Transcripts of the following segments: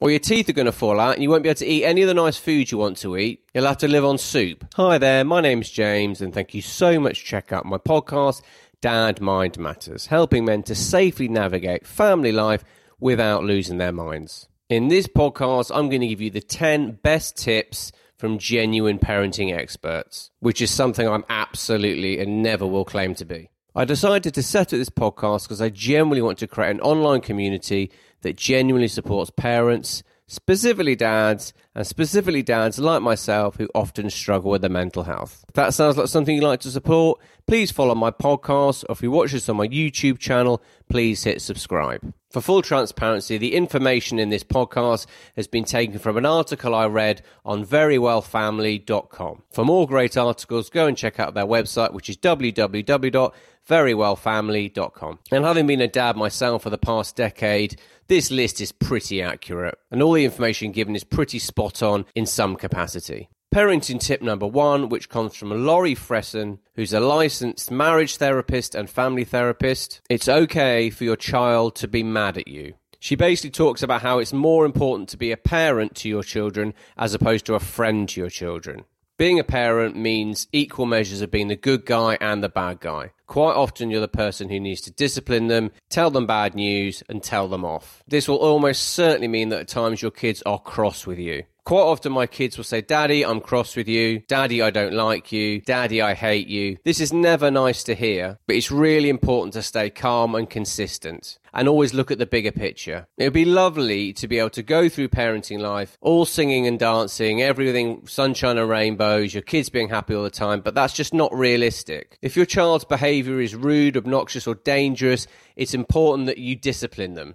Or your teeth are going to fall out and you won't be able to eat any of the nice food you want to eat. You'll have to live on soup. Hi there, my name's James, and thank you so much checking out my podcast, Dad Mind Matters, helping men to safely navigate family life without losing their minds. In this podcast, I'm going to give you the 10 best tips from genuine parenting experts, which is something I'm absolutely and never will claim to be. I decided to set up this podcast because I genuinely want to create an online community that genuinely supports parents, specifically dads, and specifically dads like myself who often struggle with their mental health. If that sounds like something you'd like to support, please follow my podcast, or if you watch this on my YouTube channel, please hit subscribe. For full transparency, the information in this podcast has been taken from an article I read on verywellfamily.com. For more great articles, go and check out their website, which is www.verywellfamily.com. And having been a dad myself for the past decade, this list is pretty accurate, and all the information given is pretty spot on in some capacity. Parenting tip number one, which comes from Lori Freson, who's a licensed marriage therapist and family therapist. It's okay for your child to be mad at you. She basically talks about how it's more important to be a parent to your children as opposed to a friend to your children. Being a parent means equal measures of being the good guy and the bad guy. Quite often, you're the person who needs to discipline them, tell them bad news, and tell them off. This will almost certainly mean that at times your kids are cross with you. Quite often, my kids will say, Daddy, I'm cross with you. Daddy, I don't like you. Daddy, I hate you. This is never nice to hear, but it's really important to stay calm and consistent and always look at the bigger picture. It would be lovely to be able to go through parenting life, all singing and dancing, everything sunshine and rainbows, your kids being happy all the time, but that's just not realistic. If your child's behavior is rude, obnoxious, or dangerous, it's important that you discipline them.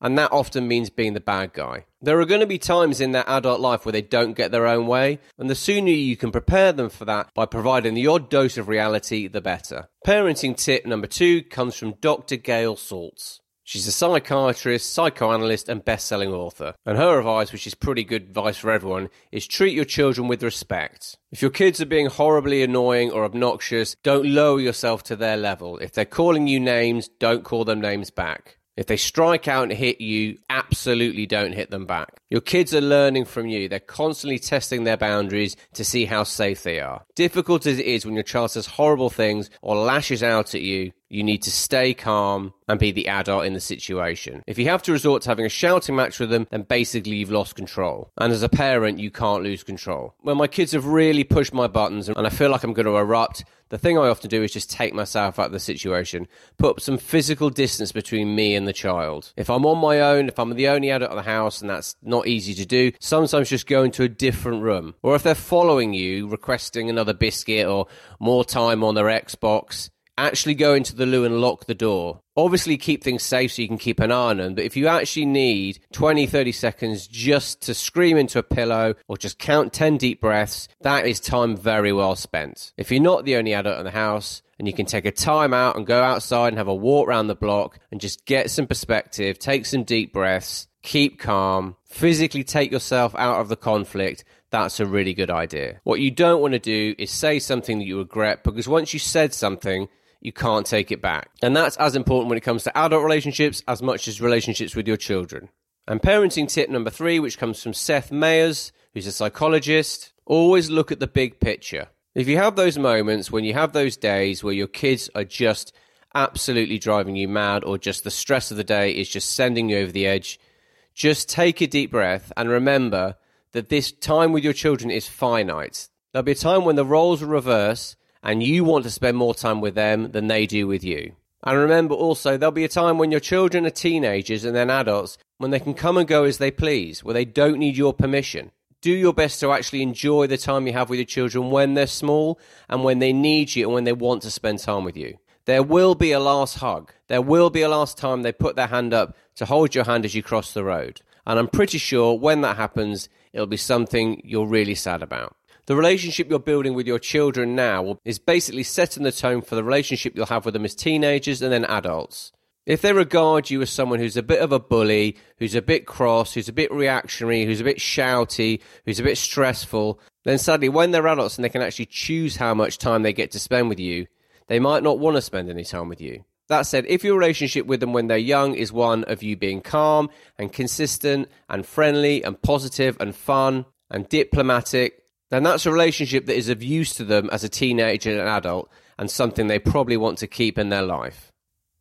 And that often means being the bad guy. There are going to be times in their adult life where they don't get their own way, and the sooner you can prepare them for that by providing the odd dose of reality, the better. Parenting tip number two comes from Dr. Gail Saltz. She's a psychiatrist, psychoanalyst, and best selling author. And her advice, which is pretty good advice for everyone, is treat your children with respect. If your kids are being horribly annoying or obnoxious, don't lower yourself to their level. If they're calling you names, don't call them names back. If they strike out and hit you, absolutely don't hit them back. Your kids are learning from you. They're constantly testing their boundaries to see how safe they are. Difficult as it is when your child says horrible things or lashes out at you, you need to stay calm and be the adult in the situation. If you have to resort to having a shouting match with them, then basically you've lost control. And as a parent, you can't lose control. When my kids have really pushed my buttons and I feel like I'm going to erupt, the thing I often do is just take myself out of the situation, put some physical distance between me and the child. If I'm on my own, if I'm the only adult in the house and that's not easy to do, sometimes just go into a different room. Or if they're following you, requesting another biscuit or more time on their Xbox, actually go into the loo and lock the door. Obviously, keep things safe so you can keep an eye on them. But if you actually need 20, 30 seconds just to scream into a pillow or just count 10 deep breaths, that is time very well spent. If you're not the only adult in the house, and you can take a time out and go outside and have a walk around the block and just get some perspective, take some deep breaths, keep calm, physically take yourself out of the conflict, that's a really good idea. What you don't want to do is say something that you regret because once you said something, you can't take it back. And that's as important when it comes to adult relationships as much as relationships with your children. And parenting tip number three, which comes from Seth Meyers, who's a psychologist, always look at the big picture. If you have those moments when you have those days where your kids are just absolutely driving you mad or just the stress of the day is just sending you over the edge, just take a deep breath and remember that this time with your children is finite. There'll be a time when the roles will reverse and you want to spend more time with them than they do with you. And remember also, there'll be a time when your children are teenagers and then adults when they can come and go as they please, where they don't need your permission. Do your best to actually enjoy the time you have with your children when they're small and when they need you and when they want to spend time with you. There will be a last hug. There will be a last time they put their hand up to hold your hand as you cross the road. And I'm pretty sure when that happens, it'll be something you're really sad about. The relationship you're building with your children now is basically setting the tone for the relationship you'll have with them as teenagers and then adults. If they regard you as someone who's a bit of a bully, who's a bit cross, who's a bit reactionary, who's a bit shouty, who's a bit stressful, then sadly, when they're adults and they can actually choose how much time they get to spend with you, they might not want to spend any time with you. That said, if your relationship with them when they're young is one of you being calm and consistent and friendly and positive and fun and diplomatic, then that's a relationship that is of use to them as a teenager and an adult and something they probably want to keep in their life.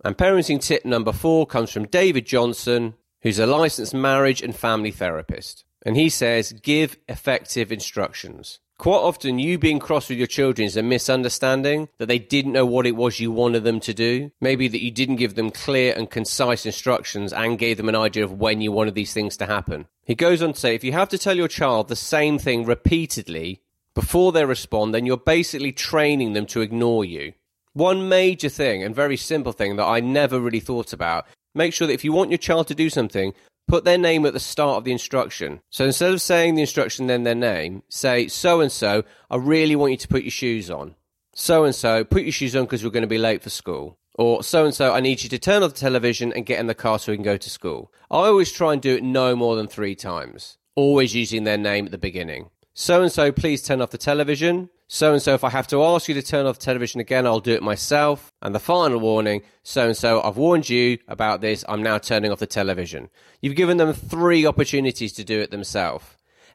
And parenting tip number four comes from David Johnson, who's a licensed marriage and family therapist. And he says, give effective instructions. Quite often, you being cross with your children is a misunderstanding that they didn't know what it was you wanted them to do. Maybe that you didn't give them clear and concise instructions and gave them an idea of when you wanted these things to happen. He goes on to say if you have to tell your child the same thing repeatedly before they respond, then you're basically training them to ignore you. One major thing and very simple thing that I never really thought about make sure that if you want your child to do something, put their name at the start of the instruction. So instead of saying the instruction, then their name, say, so and so, I really want you to put your shoes on. So and so, put your shoes on because we're going to be late for school. Or so and so, I need you to turn off the television and get in the car so we can go to school. I always try and do it no more than three times, always using their name at the beginning. So and so, please turn off the television. So and so, if I have to ask you to turn off the television again, I'll do it myself. And the final warning so and so, I've warned you about this. I'm now turning off the television. You've given them three opportunities to do it themselves.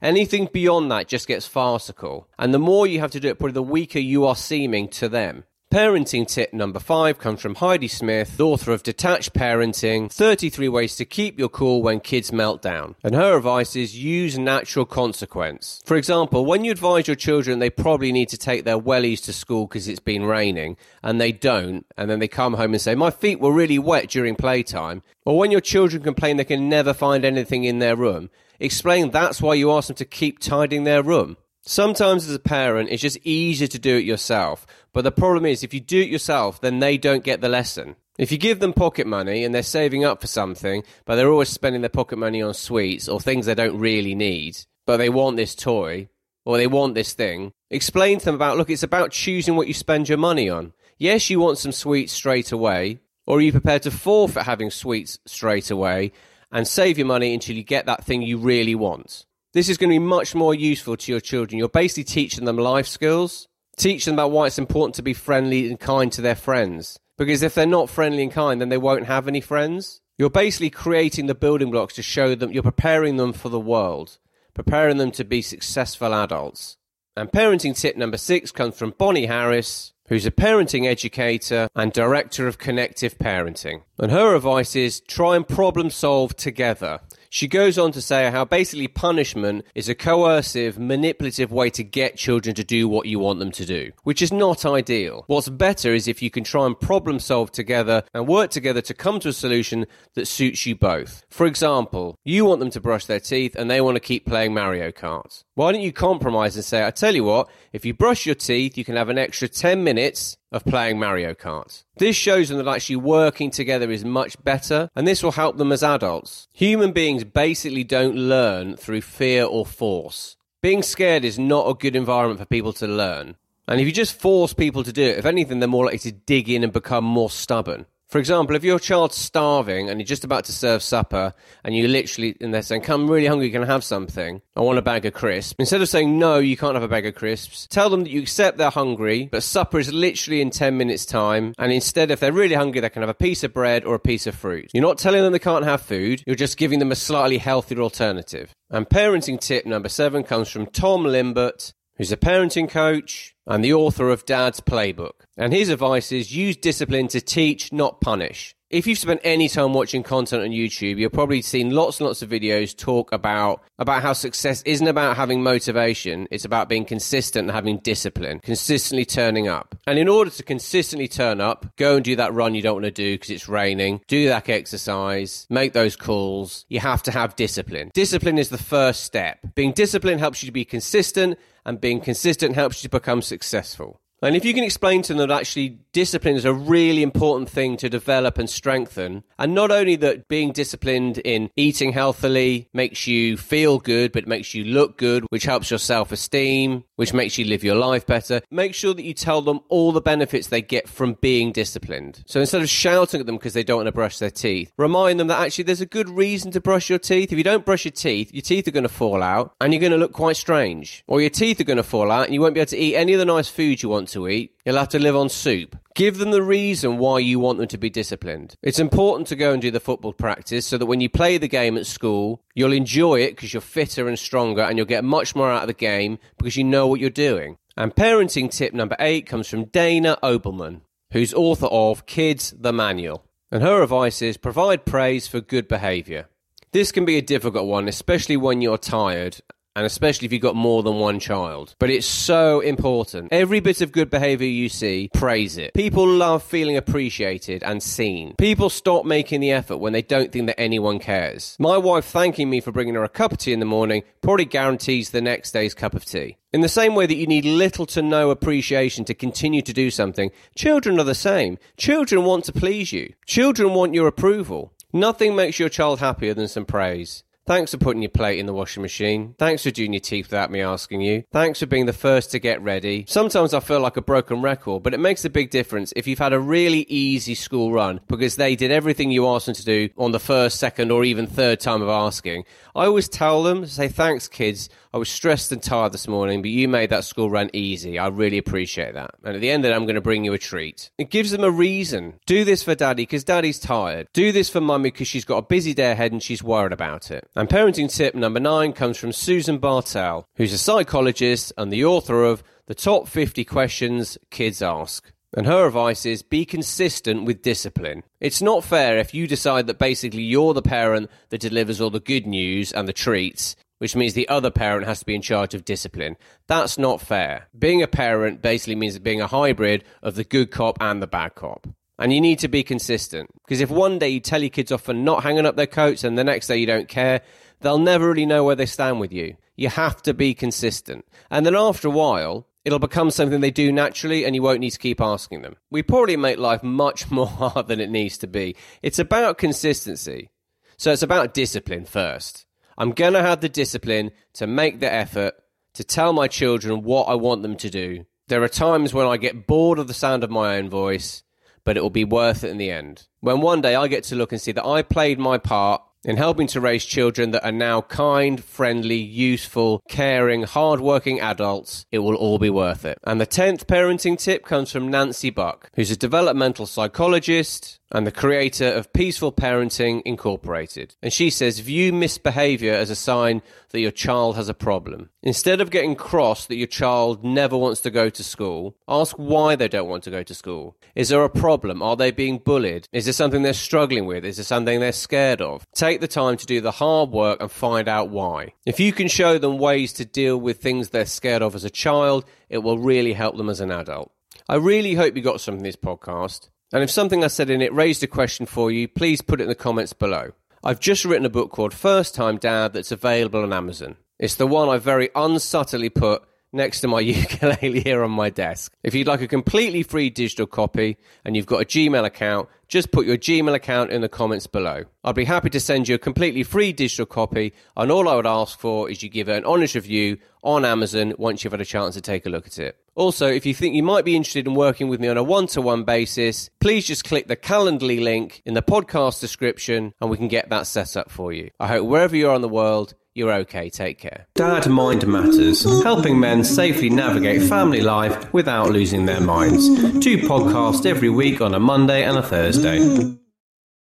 Anything beyond that just gets farcical. And the more you have to do it, probably the weaker you are seeming to them. Parenting tip number five comes from Heidi Smith, the author of Detached Parenting 33 Ways to Keep Your Cool When Kids Melt Down. And her advice is use natural consequence. For example, when you advise your children they probably need to take their wellies to school because it's been raining, and they don't, and then they come home and say, My feet were really wet during playtime, or when your children complain they can never find anything in their room, explain that's why you ask them to keep tidying their room. Sometimes as a parent, it's just easier to do it yourself. But the problem is, if you do it yourself, then they don't get the lesson. If you give them pocket money and they're saving up for something, but they're always spending their pocket money on sweets or things they don't really need, but they want this toy or they want this thing, explain to them about look, it's about choosing what you spend your money on. Yes, you want some sweets straight away, or are you prepared to forfeit having sweets straight away and save your money until you get that thing you really want? This is going to be much more useful to your children. You're basically teaching them life skills, teach them about why it's important to be friendly and kind to their friends. Because if they're not friendly and kind, then they won't have any friends. You're basically creating the building blocks to show them you're preparing them for the world, preparing them to be successful adults. And parenting tip number six comes from Bonnie Harris, who's a parenting educator and director of connective parenting. And her advice is try and problem solve together. She goes on to say how basically punishment is a coercive, manipulative way to get children to do what you want them to do, which is not ideal. What's better is if you can try and problem solve together and work together to come to a solution that suits you both. For example, you want them to brush their teeth and they want to keep playing Mario Kart. Why don't you compromise and say, I tell you what, if you brush your teeth, you can have an extra 10 minutes of playing Mario Kart. This shows them that actually working together is much better, and this will help them as adults. Human beings basically don't learn through fear or force. Being scared is not a good environment for people to learn. And if you just force people to do it, if anything, they're more likely to dig in and become more stubborn. For example, if your child's starving and you're just about to serve supper and you literally, and they're saying, come really hungry, can I have something? I want a bag of crisps. Instead of saying, no, you can't have a bag of crisps, tell them that you accept they're hungry, but supper is literally in 10 minutes time. And instead, if they're really hungry, they can have a piece of bread or a piece of fruit. You're not telling them they can't have food. You're just giving them a slightly healthier alternative. And parenting tip number seven comes from Tom Limbert, who's a parenting coach and the author of Dad's Playbook. And his advice is use discipline to teach, not punish. If you've spent any time watching content on YouTube, you've probably seen lots and lots of videos talk about, about how success isn't about having motivation. It's about being consistent and having discipline, consistently turning up. And in order to consistently turn up, go and do that run you don't want to do because it's raining, do that exercise, make those calls. You have to have discipline. Discipline is the first step. Being disciplined helps you to be consistent and being consistent helps you to become successful. And if you can explain to them that actually discipline is a really important thing to develop and strengthen, and not only that being disciplined in eating healthily makes you feel good, but makes you look good, which helps your self esteem, which makes you live your life better, make sure that you tell them all the benefits they get from being disciplined. So instead of shouting at them because they don't want to brush their teeth, remind them that actually there's a good reason to brush your teeth. If you don't brush your teeth, your teeth are going to fall out and you're going to look quite strange. Or your teeth are going to fall out and you won't be able to eat any of the nice food you want to eat You'll have to live on soup. Give them the reason why you want them to be disciplined. It's important to go and do the football practice so that when you play the game at school, you'll enjoy it because you're fitter and stronger and you'll get much more out of the game because you know what you're doing. And parenting tip number eight comes from Dana Obleman, who's author of Kids the Manual. And her advice is provide praise for good behavior. This can be a difficult one, especially when you're tired and especially if you've got more than one child. But it's so important. Every bit of good behavior you see, praise it. People love feeling appreciated and seen. People stop making the effort when they don't think that anyone cares. My wife thanking me for bringing her a cup of tea in the morning probably guarantees the next day's cup of tea. In the same way that you need little to no appreciation to continue to do something, children are the same. Children want to please you. Children want your approval. Nothing makes your child happier than some praise. Thanks for putting your plate in the washing machine. Thanks for doing your teeth without me asking you. Thanks for being the first to get ready. Sometimes I feel like a broken record, but it makes a big difference if you've had a really easy school run because they did everything you asked them to do on the first, second, or even third time of asking. I always tell them, say, thanks, kids. I was stressed and tired this morning, but you made that school run easy. I really appreciate that. And at the end of it, I'm going to bring you a treat. It gives them a reason. Do this for daddy because daddy's tired. Do this for mummy because she's got a busy day ahead and she's worried about it. And parenting tip number nine comes from Susan Bartell, who's a psychologist and the author of The Top 50 Questions Kids Ask. And her advice is be consistent with discipline. It's not fair if you decide that basically you're the parent that delivers all the good news and the treats, which means the other parent has to be in charge of discipline. That's not fair. Being a parent basically means being a hybrid of the good cop and the bad cop. And you need to be consistent. Because if one day you tell your kids off for not hanging up their coats and the next day you don't care, they'll never really know where they stand with you. You have to be consistent. And then after a while, It'll become something they do naturally and you won't need to keep asking them. We probably make life much more hard than it needs to be. It's about consistency. So it's about discipline first. I'm going to have the discipline to make the effort to tell my children what I want them to do. There are times when I get bored of the sound of my own voice, but it will be worth it in the end. When one day I get to look and see that I played my part in helping to raise children that are now kind, friendly, useful, caring, hard-working adults, it will all be worth it. And the 10th parenting tip comes from Nancy Buck, who's a developmental psychologist, and the creator of Peaceful Parenting Incorporated. And she says, view misbehavior as a sign that your child has a problem. Instead of getting cross that your child never wants to go to school, ask why they don't want to go to school. Is there a problem? Are they being bullied? Is there something they're struggling with? Is there something they're scared of? Take the time to do the hard work and find out why. If you can show them ways to deal with things they're scared of as a child, it will really help them as an adult. I really hope you got something from this podcast. And if something I said in it raised a question for you, please put it in the comments below. I've just written a book called First Time Dad that's available on Amazon. It's the one I very unsubtly put next to my ukulele here on my desk. If you'd like a completely free digital copy and you've got a Gmail account, just put your Gmail account in the comments below. I'd be happy to send you a completely free digital copy, and all I would ask for is you give an honest review on Amazon once you've had a chance to take a look at it. Also, if you think you might be interested in working with me on a one to one basis, please just click the Calendly link in the podcast description and we can get that set up for you. I hope wherever you are in the world, you're okay. Take care. Dad Mind Matters, helping men safely navigate family life without losing their minds. Two podcasts every week on a Monday and a Thursday.